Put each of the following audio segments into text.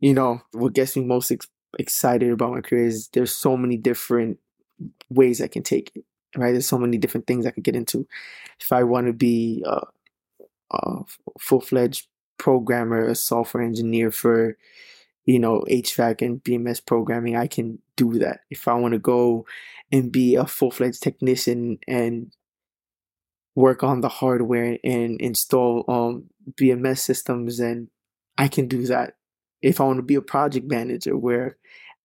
you know, what gets me most ex- excited about my career is there's so many different ways I can take it, right? There's so many different things I could get into. If I want to be a, a full fledged programmer, a software engineer for, you know, HVAC and BMS programming, I can do that. If I want to go and be a full fledged technician and work on the hardware and install um, BMS systems, and I can do that. If I want to be a project manager where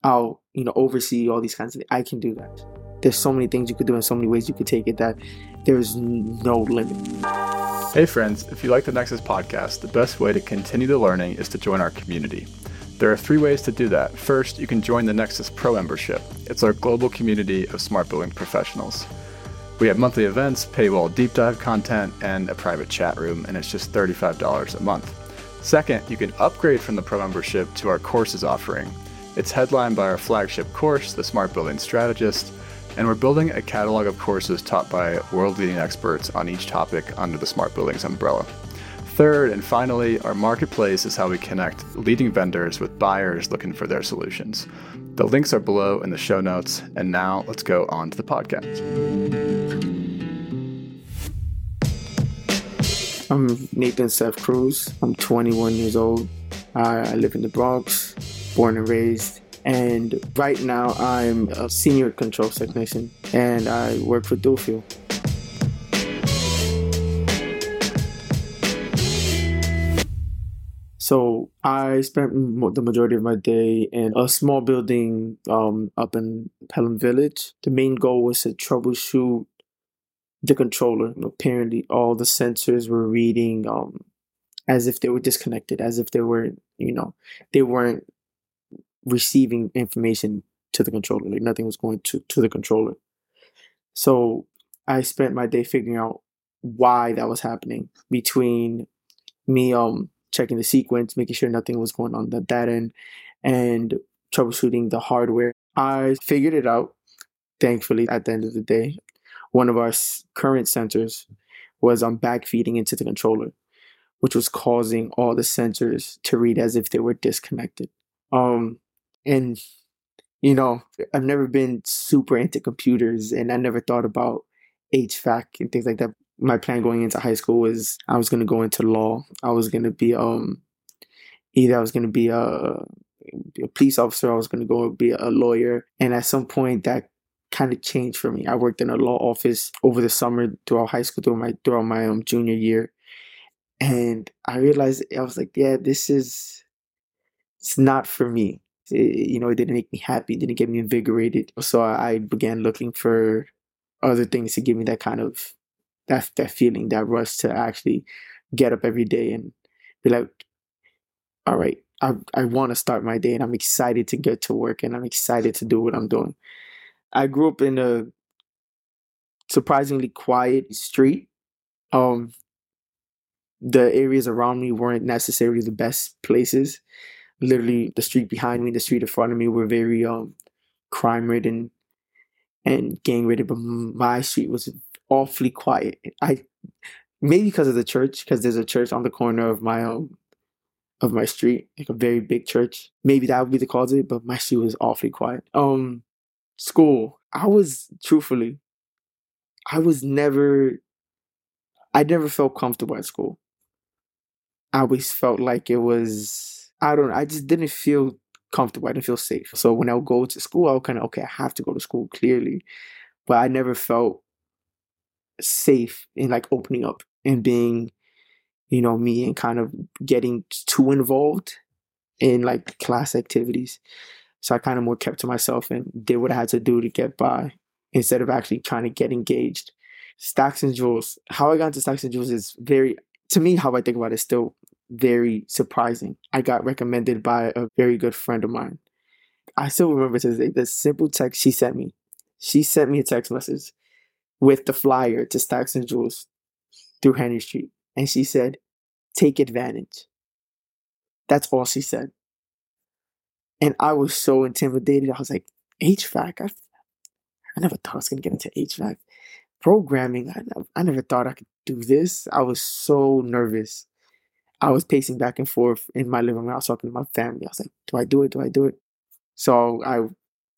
I'll, you know, oversee all these kinds of things, I can do that. There's so many things you could do and so many ways you could take it that there's no limit. Hey, friends, if you like the Nexus podcast, the best way to continue the learning is to join our community. There are three ways to do that. First, you can join the Nexus Pro membership. It's our global community of smart building professionals. We have monthly events, paywall deep dive content, and a private chat room, and it's just $35 a month. Second, you can upgrade from the Pro membership to our courses offering. It's headlined by our flagship course, The Smart Building Strategist, and we're building a catalog of courses taught by world leading experts on each topic under the Smart Buildings umbrella. Third, and finally, our marketplace is how we connect leading vendors with buyers looking for their solutions. The links are below in the show notes. And now let's go on to the podcast. I'm Nathanseth Cruz. I'm 21 years old. I, live in the Bronx, born and raised. And right now, I'm a senior control technician and I work for Dual Fuel. So I spent the majority of my day in a small building um, up in Pelham Village. The main goal was to troubleshoot the controller. Apparently, all the sensors were reading um, as if they were disconnected, as if they were, you know, they weren't receiving information to the controller. Like nothing was going to to the controller. So I spent my day figuring out why that was happening between me um checking the sequence, making sure nothing was going on that, that end, and troubleshooting the hardware. I figured it out, thankfully, at the end of the day. One of our current sensors was on um, backfeeding into the controller, which was causing all the sensors to read as if they were disconnected. Um, and you know, I've never been super into computers, and I never thought about HVAC and things like that my plan going into high school was I was going to go into law. I was going to be um either I was going to be a, a police officer, I was going to go be a lawyer, and at some point that kind of changed for me. I worked in a law office over the summer throughout high school throughout my throughout my um, junior year, and I realized I was like, yeah, this is it's not for me. It, you know, it didn't make me happy, it didn't get me invigorated. So I began looking for other things to give me that kind of that that feeling, that rush to actually get up every day and be like, all right, I I want to start my day and I'm excited to get to work and I'm excited to do what I'm doing. I grew up in a surprisingly quiet street. Um the areas around me weren't necessarily the best places. Literally the street behind me, the street in front of me were very um crime ridden and gang ridden, but my street was awfully quiet. I maybe because of the church, because there's a church on the corner of my um of my street, like a very big church. Maybe that would be the cause of it, but my street was awfully quiet. Um, school. I was truthfully, I was never, I never felt comfortable at school. I always felt like it was, I don't know, I just didn't feel comfortable. I didn't feel safe. So when I would go to school, I would kind of, okay, I have to go to school clearly. But I never felt safe in like opening up and being, you know, me and kind of getting too involved in like class activities. So I kind of more kept to myself and did what I had to do to get by instead of actually trying to get engaged. Stacks and Joules. How I got into Stacks and Joules is very, to me, how I think about it is still very surprising. I got recommended by a very good friend of mine. I still remember to the simple text she sent me. She sent me a text message with the flyer to Stacks and Joules through Henry Street. And she said, take advantage. That's all she said. And I was so intimidated. I was like, HVAC? I, I never thought I was going to get into HVAC. Programming, I, I never thought I could do this. I was so nervous. I was pacing back and forth in my living room. I was talking to my family. I was like, "Do I do it? Do I do it?" So I,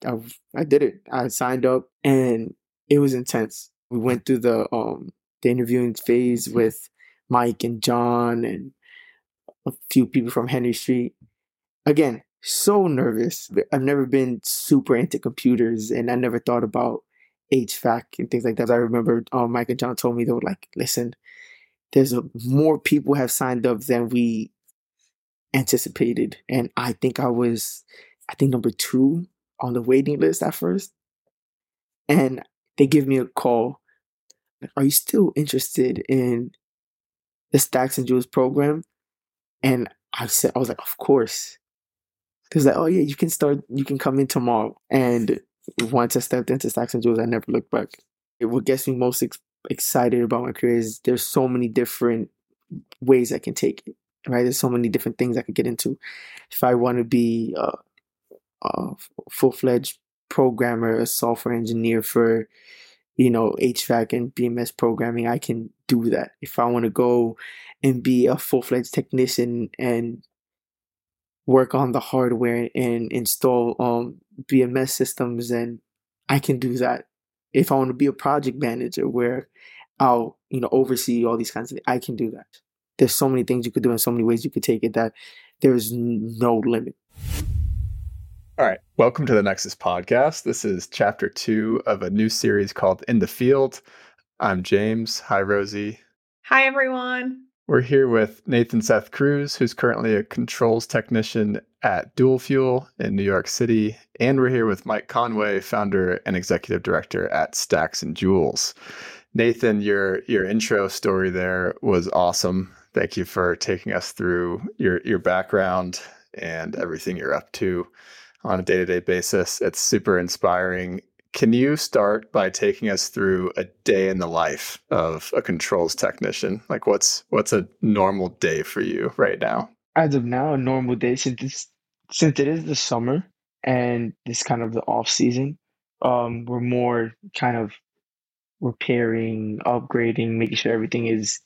I, I did it. I signed up, and it was intense. We went through the um the interviewing phase with Mike and John and a few people from Henry Street. Again, so nervous. I've never been super into computers, and I never thought about HVAC and things like that. I remember um, Mike and John told me they were like, "Listen, there's a, more people have signed up than we anticipated," and I think I was, I think number two on the waiting list at first, and they give me a call. Are you still interested in the Stacks and Joules program? And I said, I was like, of course. Because like, oh yeah, you can start, you can come in tomorrow. And once I stepped into Stacks and Joules, I never looked back. It, what gets me most ex- excited about my career is there's so many different ways I can take it. Right, there's so many different things I could get into. If I want to be a, a full fledged programmer, a software engineer for you know, HVAC and BMS programming, I can do that. If I want to go and be a full fledged technician and work on the hardware and install um, BMS systems, and I can do that. If I want to be a project manager where I'll, you know, oversee all these kinds of things, I can do that. There's so many things you could do and so many ways you could take it that there's no limit. All right. Welcome to the Nexus podcast. This is chapter two of a new series called In the Field. I'm James. Hi, Rosie. Hi, everyone. We're here with Nathanseth Cruz, who's currently a controls technician at Dual Fuel in New York City. And we're here with Mike Conway, founder and executive director at Stacks and Joules. Nathan, your your intro story there was awesome. Thank you for taking us through your your background and everything you're up to on a day to day basis. It's super inspiring. Can you start by taking us through a day in the life of a controls technician? Like what's what's a normal day for you right now? As of now, a normal day since it's, since it is the summer and this kind of the off season, um, we're more kind of repairing, upgrading, making sure everything is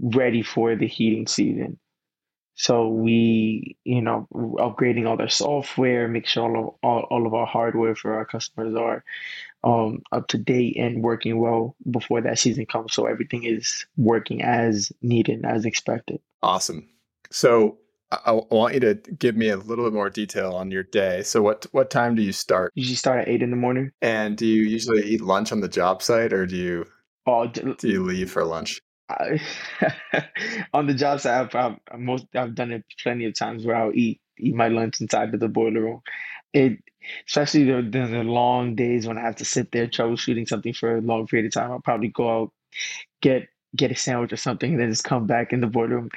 ready for the heating season. So we, you know, upgrading all their software, make sure all of all, all of our hardware for our customers are um, up to date and working well before that season comes. So everything is working as needed, as expected. Awesome. So I want you to give me a little bit more detail on your day. So what what time do you start? Usually start at eight in the morning. And do you usually eat lunch on the job site, or do you? Oh, do you leave for lunch? I, on the job site, I've, I've, most I've done it plenty of times where I'll eat eat my lunch inside of the boiler room. It especially the, the, the long days when I have to sit there troubleshooting something for a long period of time. I'll probably go out get get a sandwich or something, and then just come back in the boiler room,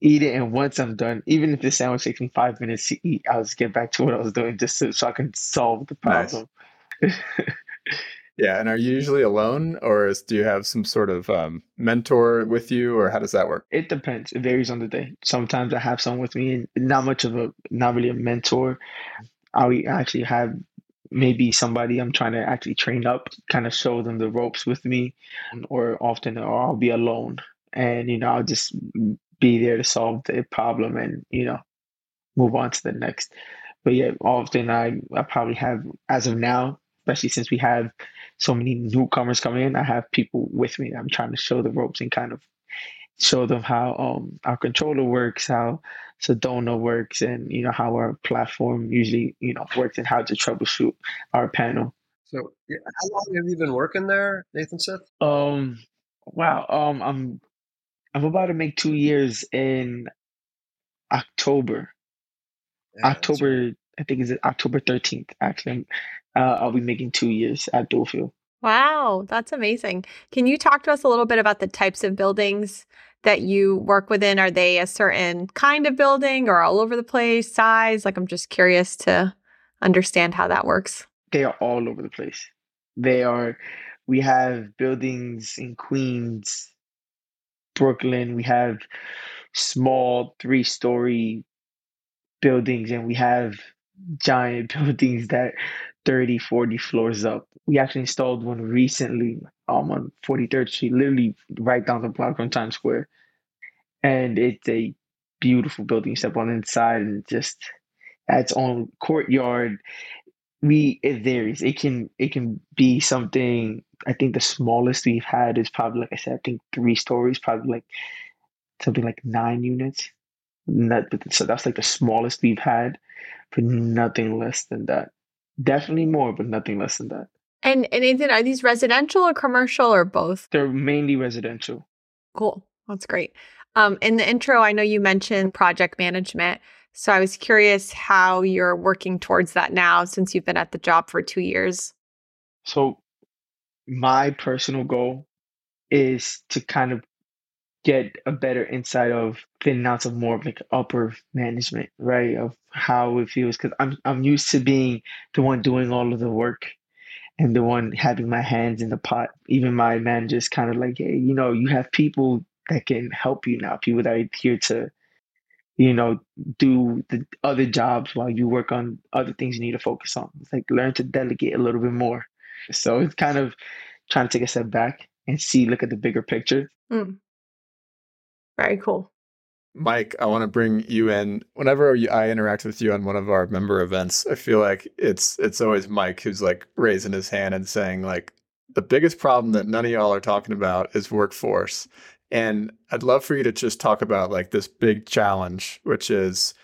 eat it, and once I'm done, even if the sandwich takes me five minutes to eat, I'll just get back to what I was doing just so, so I can solve the problem. Nice. Yeah, and are you usually alone, or is, do you have some sort of um, mentor with you, or how does that work? It depends. It varies on the day. Sometimes I have someone with me, and not much of a, not really a mentor. I actually have maybe somebody I'm trying to actually train up, kind of show them the ropes with me, or often, or I'll be alone, and you know, I'll just be there to solve the problem, and you know, move on to the next. But yeah, often I I probably have as of now, especially since we have so many newcomers coming in. I have people with me. I'm trying to show the ropes and kind of show them how um, our controller works, how Sedona works, and you know how our platform usually you know works, and how to troubleshoot our panel. So, how long have you been working there, Nathanseth? Um, wow. Um, I'm I'm about to make two years in October. Yeah, October. I think it's October 13th. Actually, uh, I'll be making two years at Dual Wow, that's amazing. Can you talk to us a little bit about the types of buildings that you work within? Are they a certain kind of building or all over the place, size? Like, I'm just curious to understand how that works. They are all over the place. They are, we have buildings in Queens, Brooklyn, we have small three story buildings, and we have giant buildings that 30, 40 floors up. We actually installed one recently um, on 43rd Street, literally right down the block from Times Square. and it's a beautiful building. Step on inside and just its own courtyard. We it varies. It can it can be something. I think the smallest we've had is probably like I said. I think three stories, probably like something like nine units. Not, so that's like the smallest we've had, but nothing less than that. Definitely more, but nothing less than that. And and Nathan, are these residential or commercial or both? They're mainly residential. Cool. That's great. Um, in the intro, I know you mentioned project management. So I was curious how you're working towards that now since you've been at the job for two years. So, my personal goal is to kind of get a better insight of fitting out of more of like upper management, right? Of how it feels because I'm I'm used to being the one doing all of the work and the one having my hands in the pot. Even my manager's kind of like, hey, you know, you have people that can help you now, people that are here to, you know, do the other jobs while you work on other things you need to focus on. It's like learn to delegate a little bit more. So it's kind of trying to take a step back and see, look at the bigger picture. Mm. Very cool. Mike, I want to bring you in. Whenever I interact with you on one of our member events, I feel like it's it's always Mike who's like raising his hand and saying like the biggest problem that none of y'all are talking about is workforce. And I'd love for you to just talk about like this big challenge, which is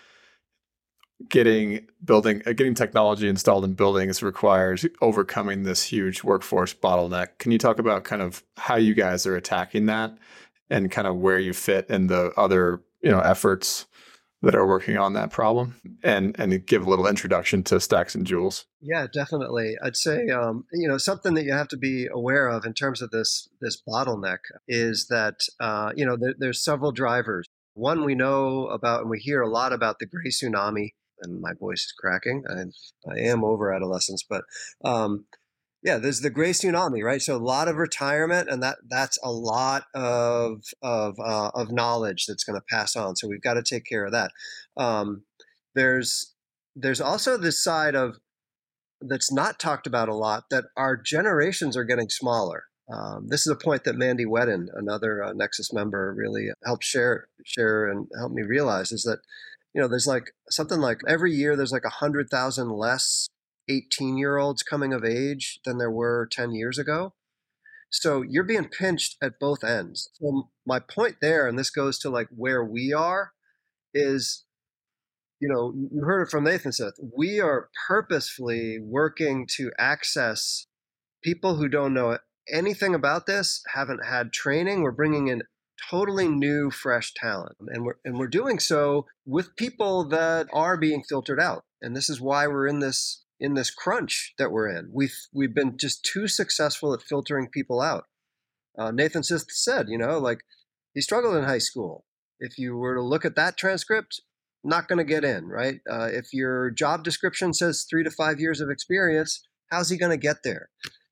getting building uh, getting technology installed in buildings requires overcoming this huge workforce bottleneck. Can you talk about kind of how you guys are attacking that and kind of where you fit in the other, you know, efforts that are working on that problem and and give a little introduction to stacks and Joules. Yeah definitely. I'd say um, you know something that you have to be aware of in terms of this this bottleneck is that uh, you know there, there's several drivers. One we know about and we hear a lot about the gray tsunami and my voice is cracking. I, I am over adolescence but um, yeah, there's the gray tsunami, right? So a lot of retirement, and that that's a lot of of uh, of knowledge that's going to pass on. So we've got to take care of that. Um, there's there's also this side of that's not talked about a lot that our generations are getting smaller. Um, this is a point that Mandy Wedden, another uh, Nexus member, really helped share share and help me realize is that you know there's like something like every year there's like a hundred thousand less 18 year olds coming of age than there were 10 years ago. So you're being pinched at both ends. So my point there, and this goes to like where we are, is you know, you heard it from Nathanseth. We are purposefully working to access people who don't know anything about this, haven't had training. We're bringing in totally new, fresh talent, and we're and we're doing so with people that are being filtered out. And this is why we're in this in this crunch that we're in. We've we've been just too successful at filtering people out. Uh, Nathanseth said, you know, like he struggled in high school. If you were to look at that transcript, not going to get in, right? Uh, if your job description says three to five years of experience, how's he going to get there?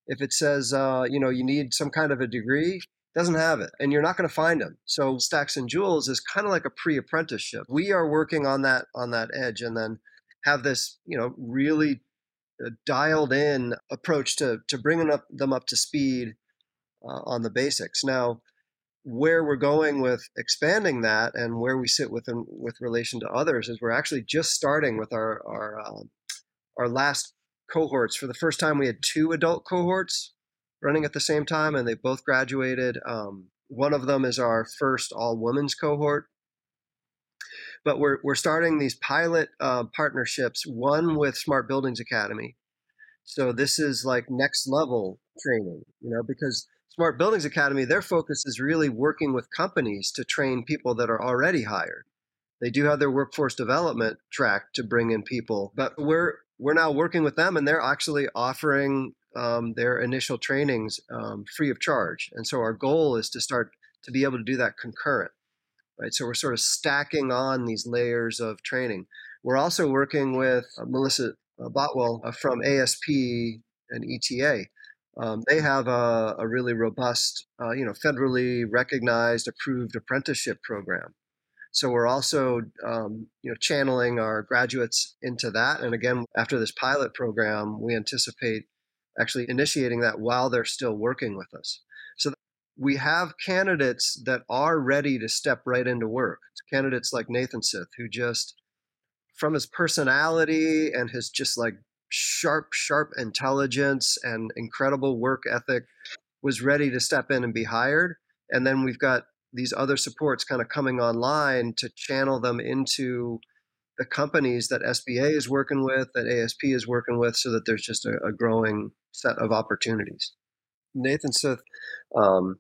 If it says, uh, you know, you need some kind of a degree, doesn't have it, and you're not going to find him. So Stacks and Joules is kind of like a pre-apprenticeship. We are working on that on that edge, and then have this, you know, really dialed in approach to to bringing up them up to speed uh, on the basics. Now, where we're going with expanding that and where we sit with with relation to others is we're actually just starting with our our uh, our last cohorts. For the first time, we had two adult cohorts running at the same time, and they both graduated. Um, one of them is our first all women's cohort but we're, we're starting these pilot uh, partnerships, one with Smart Buildings Academy. So this is like next level training, you know, because Smart Buildings Academy, their focus is really working with companies to train people that are already hired. They do have their workforce development track to bring in people, but we're we're now working with them, and they're actually offering um, their initial trainings um, free of charge. And so our goal is to start to be able to do that concurrent right? So we're sort of stacking on these layers of training. We're also working with uh, Melissa uh, Botwell uh, from ASP and ETA. Um, they have a, a really robust, uh, you know, federally recognized, approved apprenticeship program. So we're also, um, you know, channeling our graduates into that. And again, after this pilot program, we anticipate actually initiating that while they're still working with us. So we have candidates that are ready to step right into work. Candidates like Nathanseth, who just, from his personality and his just like sharp, sharp intelligence and incredible work ethic, was ready to step in and be hired. And then we've got these other supports kind of coming online to channel them into the companies that SBA is working with, that ASP is working with, so that there's just a, a growing set of opportunities. Nathanseth, um,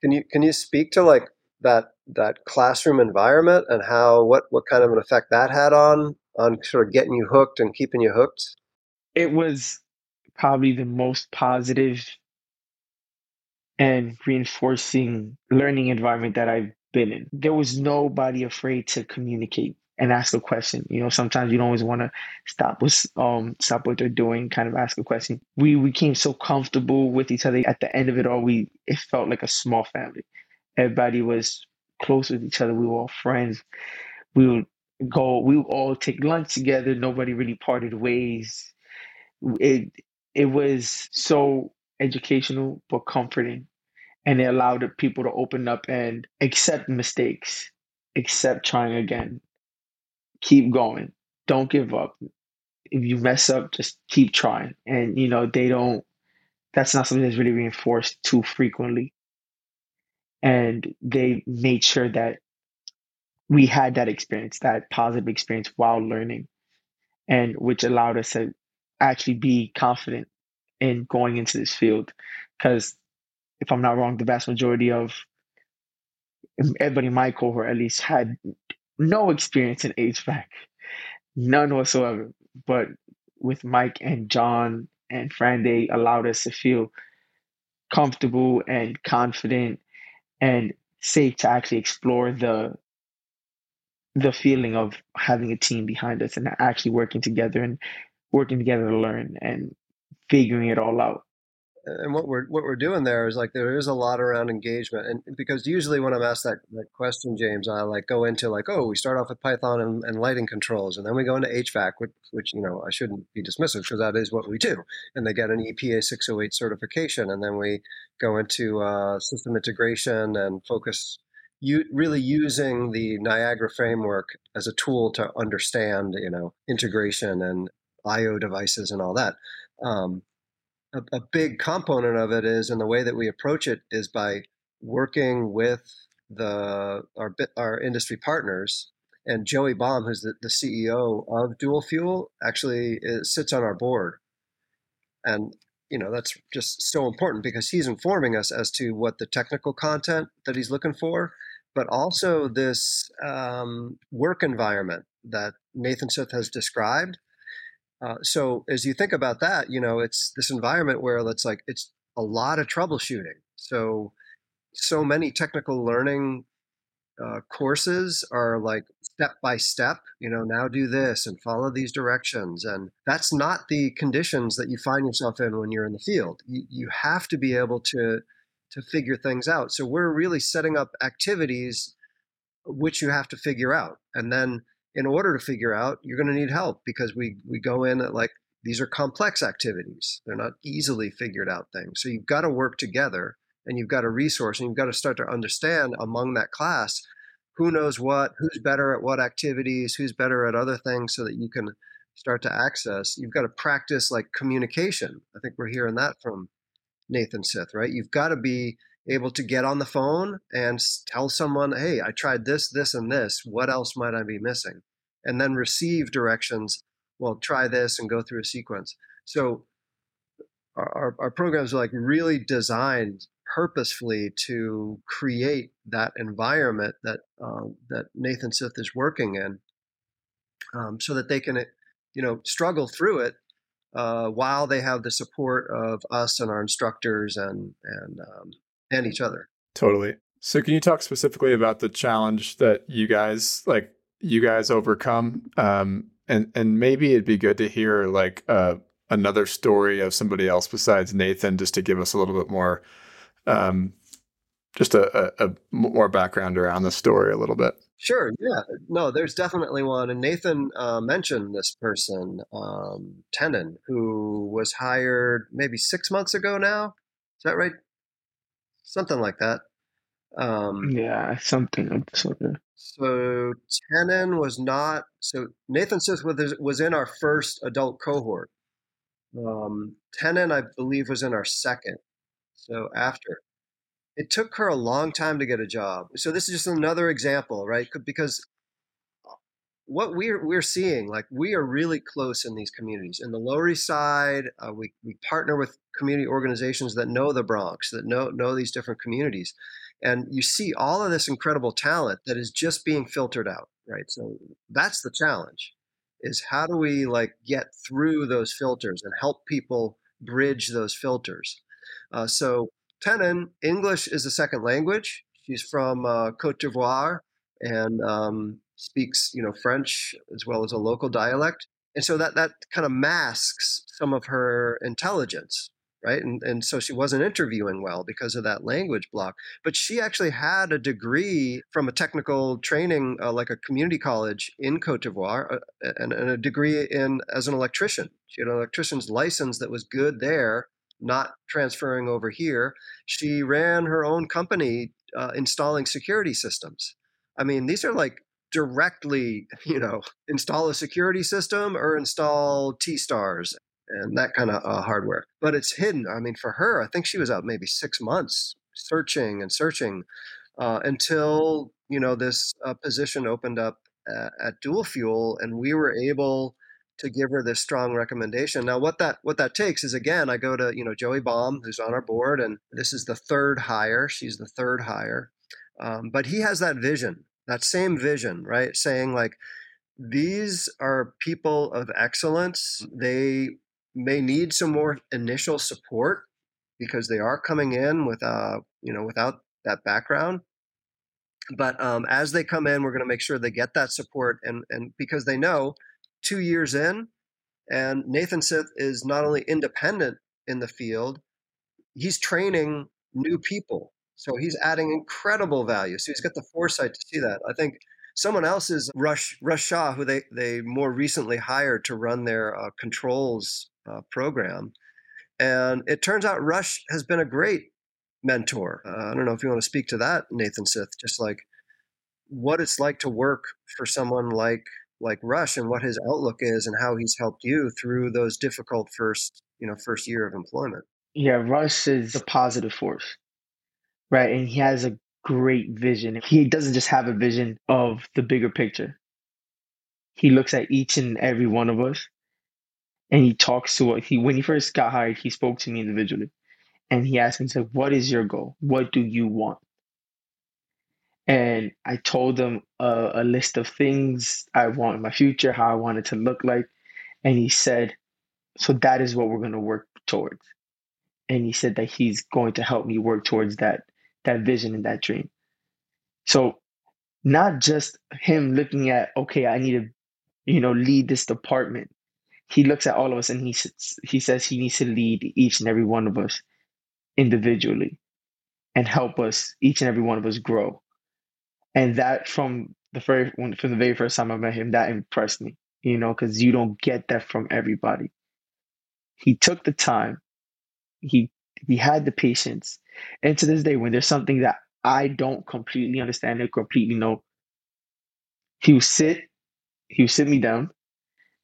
can you can you speak to like that that classroom environment and how what what kind of an effect that had on on sort of getting you hooked and keeping you hooked? It was probably the most positive and reinforcing learning environment that I've been in. There was nobody afraid to communicate and ask a question. You know, sometimes you don't always want to stop with um stop what they're doing, kind of ask a question. We became so comfortable with each other. At the end of it all, we it felt like a small family. Everybody was close with each other. We were all friends. We would go. We would all take lunch together. Nobody really parted ways. It it was so educational but comforting, and it allowed people to open up and accept mistakes, accept trying again, keep going. Don't give up. If you mess up, just keep trying. And you know, they don't that's not something that's really reinforced too frequently. And they made sure that we had that experience, that positive experience while learning, and which allowed us to actually be confident in going into this field. Because if I'm not wrong, the vast majority of everybody in my cohort at least had no experience in HVAC, none whatsoever. But with Mike and John and Fran, they allowed us to feel comfortable and confident and safe to actually explore the the feeling of having a team behind us and actually working together and working together to learn and figuring it all out and what we're what we're doing there is like there is a lot around engagement and because usually when i'm asked that, that question james i like go into like oh we start off with python and, and lighting controls and then we go into hvac which, which you know i shouldn't be dismissive because that is what we do and they get an epa 608 certification and then we go into uh, system integration and focus you really using the niagara framework as a tool to understand you know integration and io devices and all that um, a, a big component of it is, and the way that we approach it is by working with the our our industry partners. And Joey Baum, who's the, the CEO of Dual Fuel, actually is, sits on our board. And you know that's just so important because he's informing us as to what the technical content that he's looking for, but also this um, work environment that Nathanseth has described uh, so as you think about that, you know, it's this environment where it's like it's a lot of troubleshooting. So so many technical learning uh, courses are like step by step. You know, now do this and follow these directions, and that's not the conditions that you find yourself in when you're in the field. You, you have to be able to to figure things out. So we're really setting up activities which you have to figure out, and then in order to figure out, you're going to need help because we we go in at like these are complex activities. They're not easily figured out things. So you've got to work together and you've got to resource and you've got to start to understand among that class who knows what, who's better at what activities, who's better at other things so that you can start to access. You've got to practice like communication. I think we're hearing that from Nathanseth, right? You've got to be able to get on the phone and tell someone, hey, I tried this, this, and this. What else might I be missing? And then receive directions. Well, try this and go through a sequence. So our, our programs are like really designed purposefully to create that environment that uh, that Nathanseth is working in, um, so that they can, you know, struggle through it uh, while they have the support of us and our instructors and and um, and each other. Totally. So can you talk specifically about the challenge that you guys like you guys overcome? Um, and and maybe it'd be good to hear like uh, another story of somebody else besides Nathan, just to give us a little bit more, um, just a, a, a more background around the story a little bit. Sure. Yeah. No, there's definitely one. And Nathan uh, mentioned this person, um, Tenon, who was hired maybe six months ago now. Is that right? Something like that. Um, yeah, something of the sort. So Tenon was not. So Nathanseth was was in our first adult cohort. Um, Tenon, I believe, was in our second. So after, it took her a long time to get a job. So this is just another example, right? Because what we're we're seeing, like we are really close in these communities. In the Lower East Side, uh, we we partner with community organizations that know the Bronx, that know know these different communities, and you see all of this incredible talent that is just being filtered out, right? So that's the challenge: is how do we like get through those filters and help people bridge those filters? Uh, so Tenon, English is a second language. She's from uh, Cote d'Ivoire, and um, speaks, you know, French as well as a local dialect. And so that, that kind of masks some of her intelligence, right? And, and so she wasn't interviewing well because of that language block. But she actually had a degree from a technical training, uh, like a community college in Cote d'Ivoire, uh, and, and a degree in as an electrician. She had an electrician's license that was good there, not transferring over here. She ran her own company uh, installing security systems. I mean, these are like directly, you know, install a security system or install T stats and that kind of uh, hardware. But it's hidden. I mean, for her, I think she was out maybe six months searching and searching uh, until you know this uh, position opened up at, at Dual Fuel, and we were able to give her this strong recommendation. Now, what that what that takes is again, I go to you know Joey Baum, who's on our board, and this is the third hire. She's the third hire, um, but he has that vision that same vision, right? Saying like, these are people of excellence. They may need some more initial support because they are coming in with uh, you know, without that background. But um, as they come in, we're going to make sure they get that support, and and because they know, two years in, and Nathanseth is not only independent in the field, he's training new people so he's adding incredible value. So he's got the foresight to see that. I think someone else is Rush Rush Shah, who they they more recently hired to run their uh, controls uh, program, and it turns out Rush has been a great mentor. Uh, I don't know if you want to speak to that, Nathanseth. Just like what it's like to work for someone like like Rush and what his outlook is and how he's helped you through those difficult first you know first year of employment. Yeah, Rush is a positive force right? And he has a great vision. He doesn't just have a vision of the bigger picture. He looks at each and every one of us and he talks to us. He when he first got hired, he spoke to me individually. And he asked me, said, What is your goal? What do you want? And I told him a, a list of things I want in my future, how I want it to look like. And he said, So that is what we're going to work towards. And he said that he's going to help me work towards that that vision and that dream. So not just him looking at, okay, I need to, you know, lead this department. He looks at all of us and he he says he needs to lead each and every one of us individually and help us, each and every one of us grow. And that from the very from the very first time I met him, that impressed me, you know, because you don't get that from everybody. He took the time, he he had the patience, and to this day, when there's something that I don't completely understand or completely know, he would sit, he would sit me down,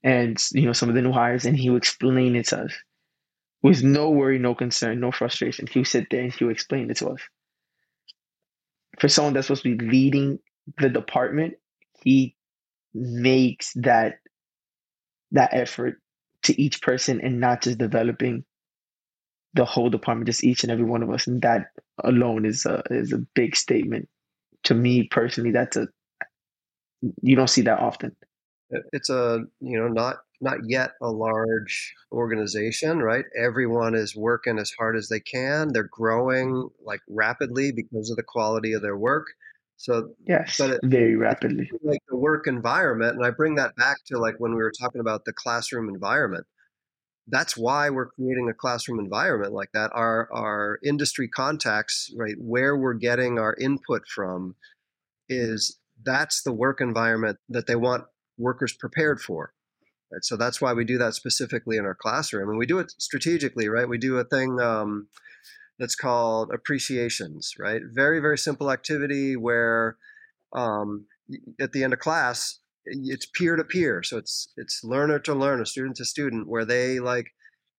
and you know some of the new hires, and he would explain it to us with no worry, no concern, no frustration. He would sit there and he would explain it to us. For someone that's supposed to be leading the department, he makes that that effort to each person and not just developing the whole department, just each and every one of us, and that alone is a is a big statement to me personally. That's a you don't see that often. It's a you know not not yet a large organization, right? Everyone is working as hard as they can. They're growing like rapidly because of the quality of their work. So yes, but it, very rapidly. Like the work environment, and I bring that back to like when we were talking about the classroom environment that's why we're creating a classroom environment like that. Our our industry contacts, right, where we're getting our input from, is that's the work environment that they want workers prepared for. Right? So that's why we do that specifically in our classroom, and we do it strategically, right? We do a thing. Um, that's called appreciations, right? Very, very simple activity where um, at the end of class, it's peer to peer. So it's it's learner to learner, student to student, where they like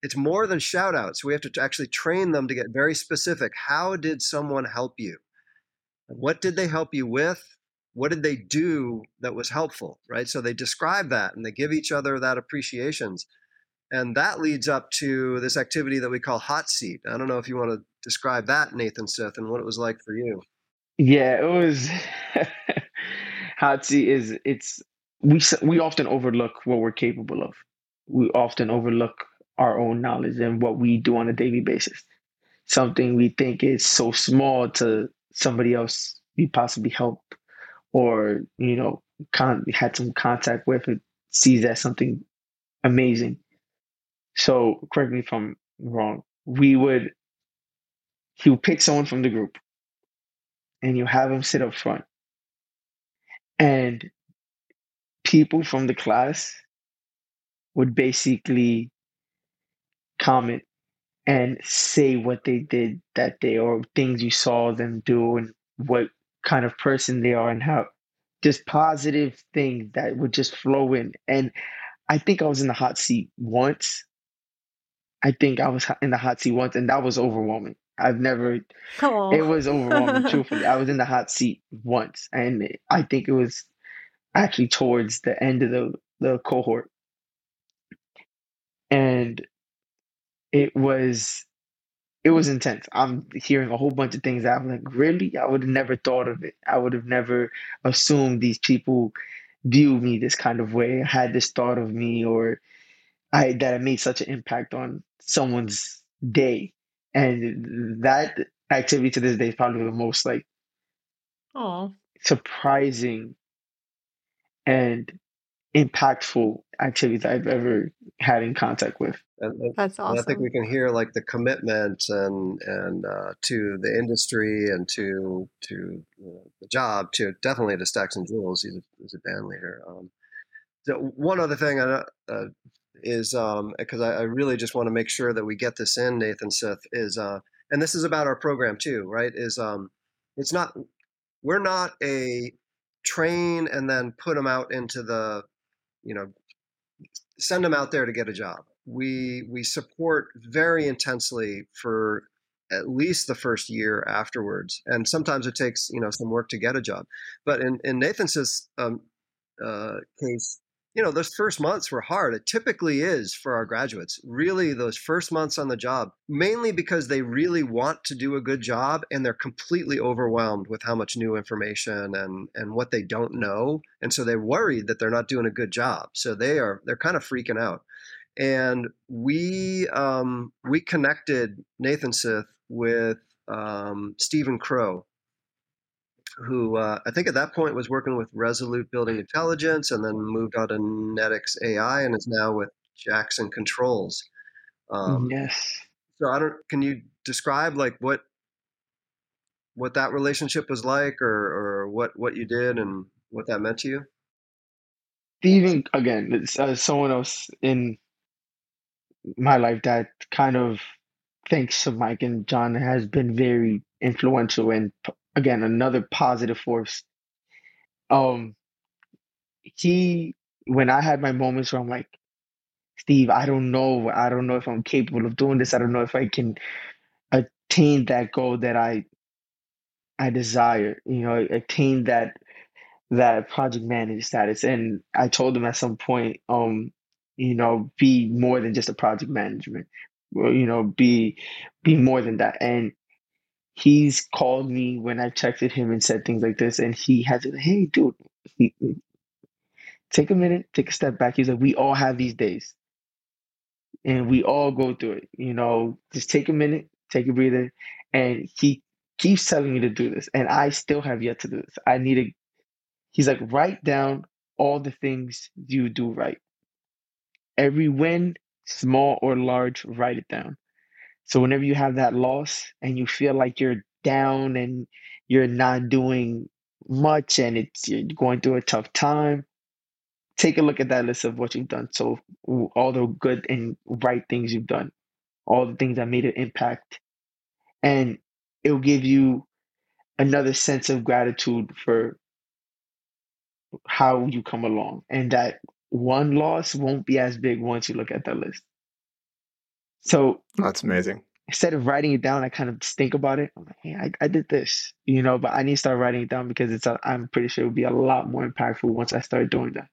it's more than shout outs. We have to actually train them to get very specific. How did someone help you? What did they help you with? What did they do that was helpful, right? So they describe that and they give each other that appreciations. And that leads up to this activity that we call hot seat. I don't know if you want to describe that, Nathanseth, and what it was like for you. Yeah, it was hot seat is it's we we often overlook what we're capable of. We often overlook our own knowledge and what we do on a daily basis. Something we think is so small to somebody else we possibly help or you know con- had some contact with it sees that something amazing. So correct me if I'm wrong. We would he would pick someone from the group and you have him sit up front. And people from the class would basically comment and say what they did that day or things you saw them do and what kind of person they are and how just positive things that would just flow in. And I think I was in the hot seat once. I think I was in the hot seat once, and that was overwhelming. I've never. Oh. It was overwhelming. truthfully, I was in the hot seat once, and I think it was actually towards the end of the the cohort, and it was it was intense. I'm hearing a whole bunch of things. I'm like, really? I would have never thought of it. I would have never assumed these people view me this kind of way, had this thought of me, or I that I made such an impact on someone's day. And that activity to this day is probably the most like Aww. surprising and impactful activities I've ever had in contact with. And, That's awesome. I think we can hear like the commitment and and uh, to the industry and to to you know, the job to definitely to Stacks and Joules. He's a, he's a band leader. Um, so one other thing uh, uh, is because um, I, I, really just want to make sure that we get this in, Nathanseth is, uh, and this is about our program too, right? Is um, it's not we're not a train and then put them out into the you know send them out there to get a job. We we support very intensely for at least the first year afterwards and sometimes it takes you know some work to get a job. But in in nathan's um, uh, case you know, those first months were hard. It typically is for our graduates, really, those first months on the job, mainly because they really want to do a good job and they're completely overwhelmed with how much new information and, and what they don't know. And so they're worried that they're not doing a good job. So they are, they're kind of freaking out. And we, um, we connected Nathanseth with um, Stephen Crow, who uh, I think at that point was working with Resolute Building Intelligence and then moved on to Netix AI and is now with Johnson Controls. Um, yes. So I don't. Can you describe like what what that relationship was like, or or what what you did and what that meant to you? Even again, it's uh, someone else in my life that kind of, thanks to Mike and John, has been very influential and again another positive force. Um, he when I had my moments where I'm like, Steve, I don't know, I don't know if I'm capable of doing this. I don't know if I can attain that goal that I I desire. You know, attain that that project manager status. And I told him at some point, um, you know, be more than just a project management. You know, be be more than that. And he's called me when I've texted him and said things like this, and he has it. Hey, dude, take a minute, take a step back. He's like, we all have these days, and we all go through it. You know, just take a minute, take a breather, and he keeps telling me to do this, and I still have yet to do this. I need to. He's like, write down all the things you do right. Every win, small or large, write it down. So whenever you have that loss and you feel like you're down and you're not doing much and it's you're going through a tough time, take a look at that list of what you've done. So all the good and right things you've done, all the things that made an impact, and it'll give you another sense of gratitude for how you come along and that one loss won't be as big once you look at that list. So that's amazing. Instead of writing it down, I kind of just think about it. I'm like, hey, I, I did this, you know, but I need to start writing it down because it's, a, I'm pretty sure it would be a lot more impactful once I start doing that.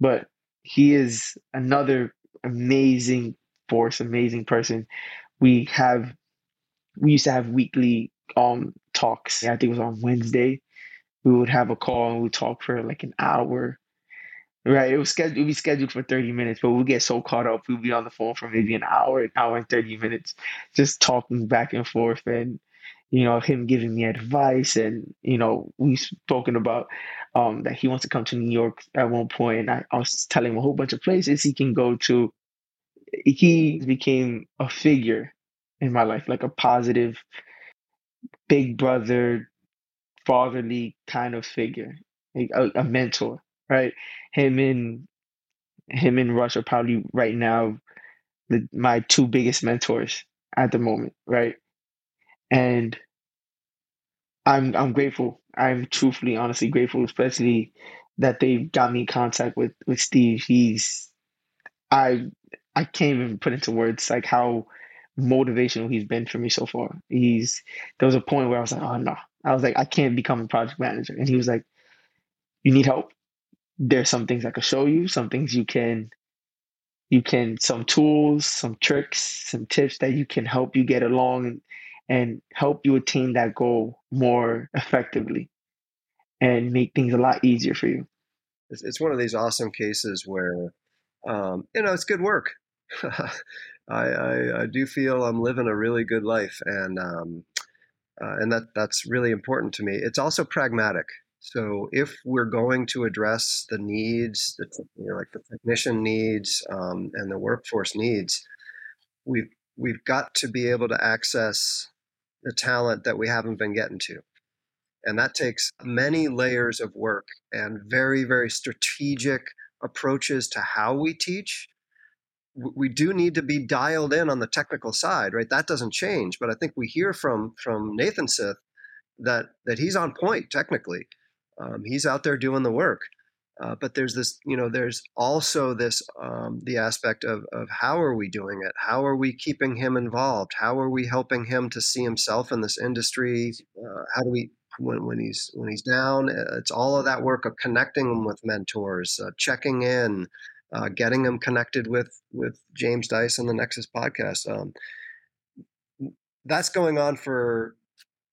But he is another amazing force, amazing person. We have, we used to have weekly um talks. I think it was on Wednesday. We would have a call and we'd talk for like an hour Right. It was scheduled. It'd be scheduled for thirty minutes, but we'll get so caught up, we'll be on the phone for maybe an hour, an hour and thirty minutes, just talking back and forth, and you know him giving me advice, and you know we've spoken about um, that he wants to come to New York at one point, and I, I was telling him a whole bunch of places he can go to. He became a figure in my life, like a positive, big brother, fatherly kind of figure, like a, a mentor right? Him and him and Rush are probably right now the, my two biggest mentors at the moment, right? And I'm I'm grateful. I'm truthfully, honestly grateful, especially that they got me in contact with with Steve. He's I I can't even put into words like how motivational he's been for me so far. He's there was a point where I was like, oh no. I was like, I can't become a project manager. And he was like, You need help? There's some things I could show you, some things you can you can some tools, some tricks, some tips that you can help you get along and, help you attain that goal more effectively and make things a lot easier for you. It's, it's one of these awesome cases where um, you know it's good work. I, I, I do feel I'm living a really good life, and um, uh, and that that's really important to me. It's also pragmatic. So if we're going to address the needs, the, you know, like the technician needs um, and the workforce needs, we've we've got to be able to access the talent that we haven't been getting to. And that takes many layers of work and very, very strategic approaches to how we teach. We do need to be dialed in on the technical side, right? That doesn't change. But I think we hear from from Nathanseth that that he's on point technically. Um, he's out there doing the work. Uh, but there's this, you know, there's also this, um, the aspect of, of how are we doing it? How are we keeping him involved? How are we helping him to see himself in this industry? Uh, how do we, when, when he's when he's down, uh, it's all of that work of connecting him with mentors, uh, checking in, uh, getting him connected with with James Dice and the Nexus podcast. Um, that's going on for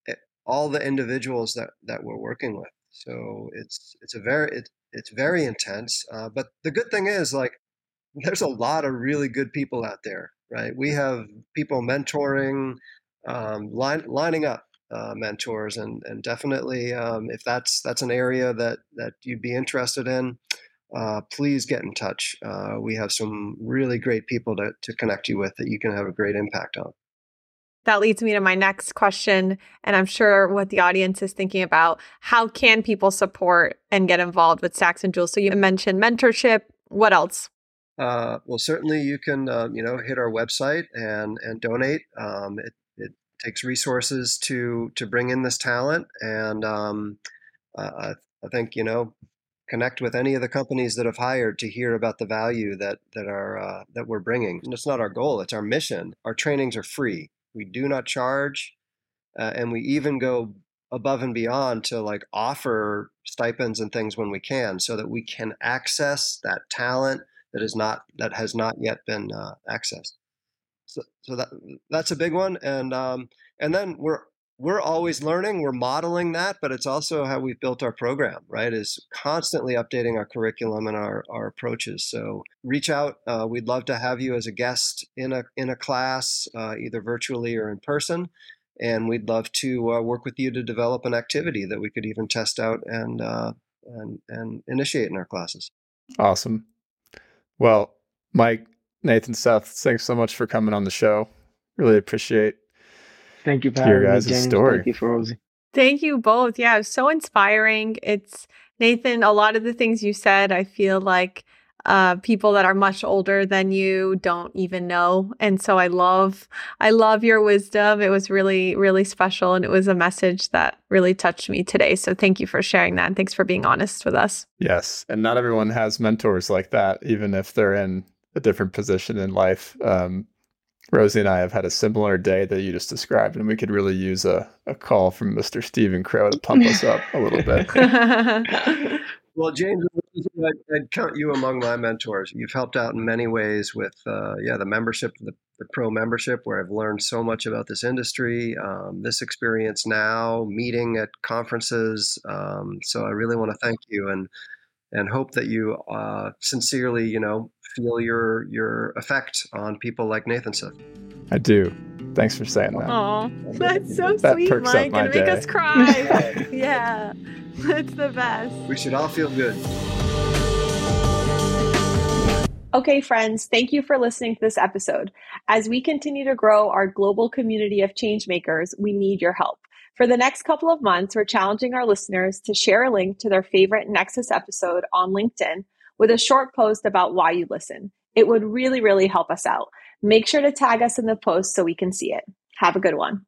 eh, all the individuals that that we're working with. So it's it's a very it, it's very intense. Uh, but the good thing is like there's a lot of really good people out there, right? We have people mentoring, um, line, lining up uh, mentors, and and definitely um, if that's that's an area that that you'd be interested in, uh, please get in touch. Uh, we have some really great people to to connect you with that you can have a great impact on that leads me to my next question. And I'm sure what the audience is thinking about how can people support and get involved with Stacks and Joules? So you mentioned mentorship. What else? Uh, well, certainly you can, uh, you know, hit our website and and donate. Um, it, it takes resources to to bring in this talent, and um, uh, I think you know, connect with any of the companies that have hired to hear about the value that that are uh, that we're bringing. And it's not our goal; it's our mission. Our trainings are free. We do not charge, uh, and we even go above and beyond to like offer stipends and things when we can, so that we can access that talent that is not that has not yet been uh, accessed. So, so that that's a big one, and um, and then we're we're always learning we're modeling that but it's also how we've built our program right is constantly updating our curriculum and our, our approaches. So reach out uh, we'd love to have you as a guest in a in a class uh, either virtually or in person. And we'd love to uh, work with you to develop an activity that we could even test out and uh, and and initiate in our classes. Awesome. Well mike Nathanseth thanks so much for coming on the show. Really appreciate Thank you for your guys' story. Thank you for Rosie. Thank you both. Yeah, so inspiring. It's Nathan, a lot of the things you said, I feel like uh, people that are much older than you don't even know. And so I love, I love your wisdom. It was really, really special. And it was a message that really touched me today. So thank you for sharing that. And thanks for being honest with us. Yes. And not everyone has mentors like that, even if they're in a different position in life. Um, Rosie and I have had a similar day that you just described, and we could really use a, a call from Mr. Stephen Crow to pump us up a little bit. well, James, I'd, I'd, count you among my mentors. You've helped out in many ways with, uh, yeah, the membership, the, the, pro membership, where I've learned so much about this industry, um, this experience now, meeting at conferences. Um, so I really want to thank you and and hope that you uh, sincerely, you know, feel your your effect on people like Nathanseth. I do. Thanks for saying that. Oh, that's so that sweet, Mike. Gonna make us cry. yeah, that's the best. We should all feel good. Okay, friends, thank you for listening to this episode. As we continue to grow our global community of changemakers, we need your help. For the next couple of months, we're challenging our listeners to share a link to their favorite Nexus episode on LinkedIn with a short post about why you listen. It would really, really help us out. Make sure to tag us in the post so we can see it. Have a good one.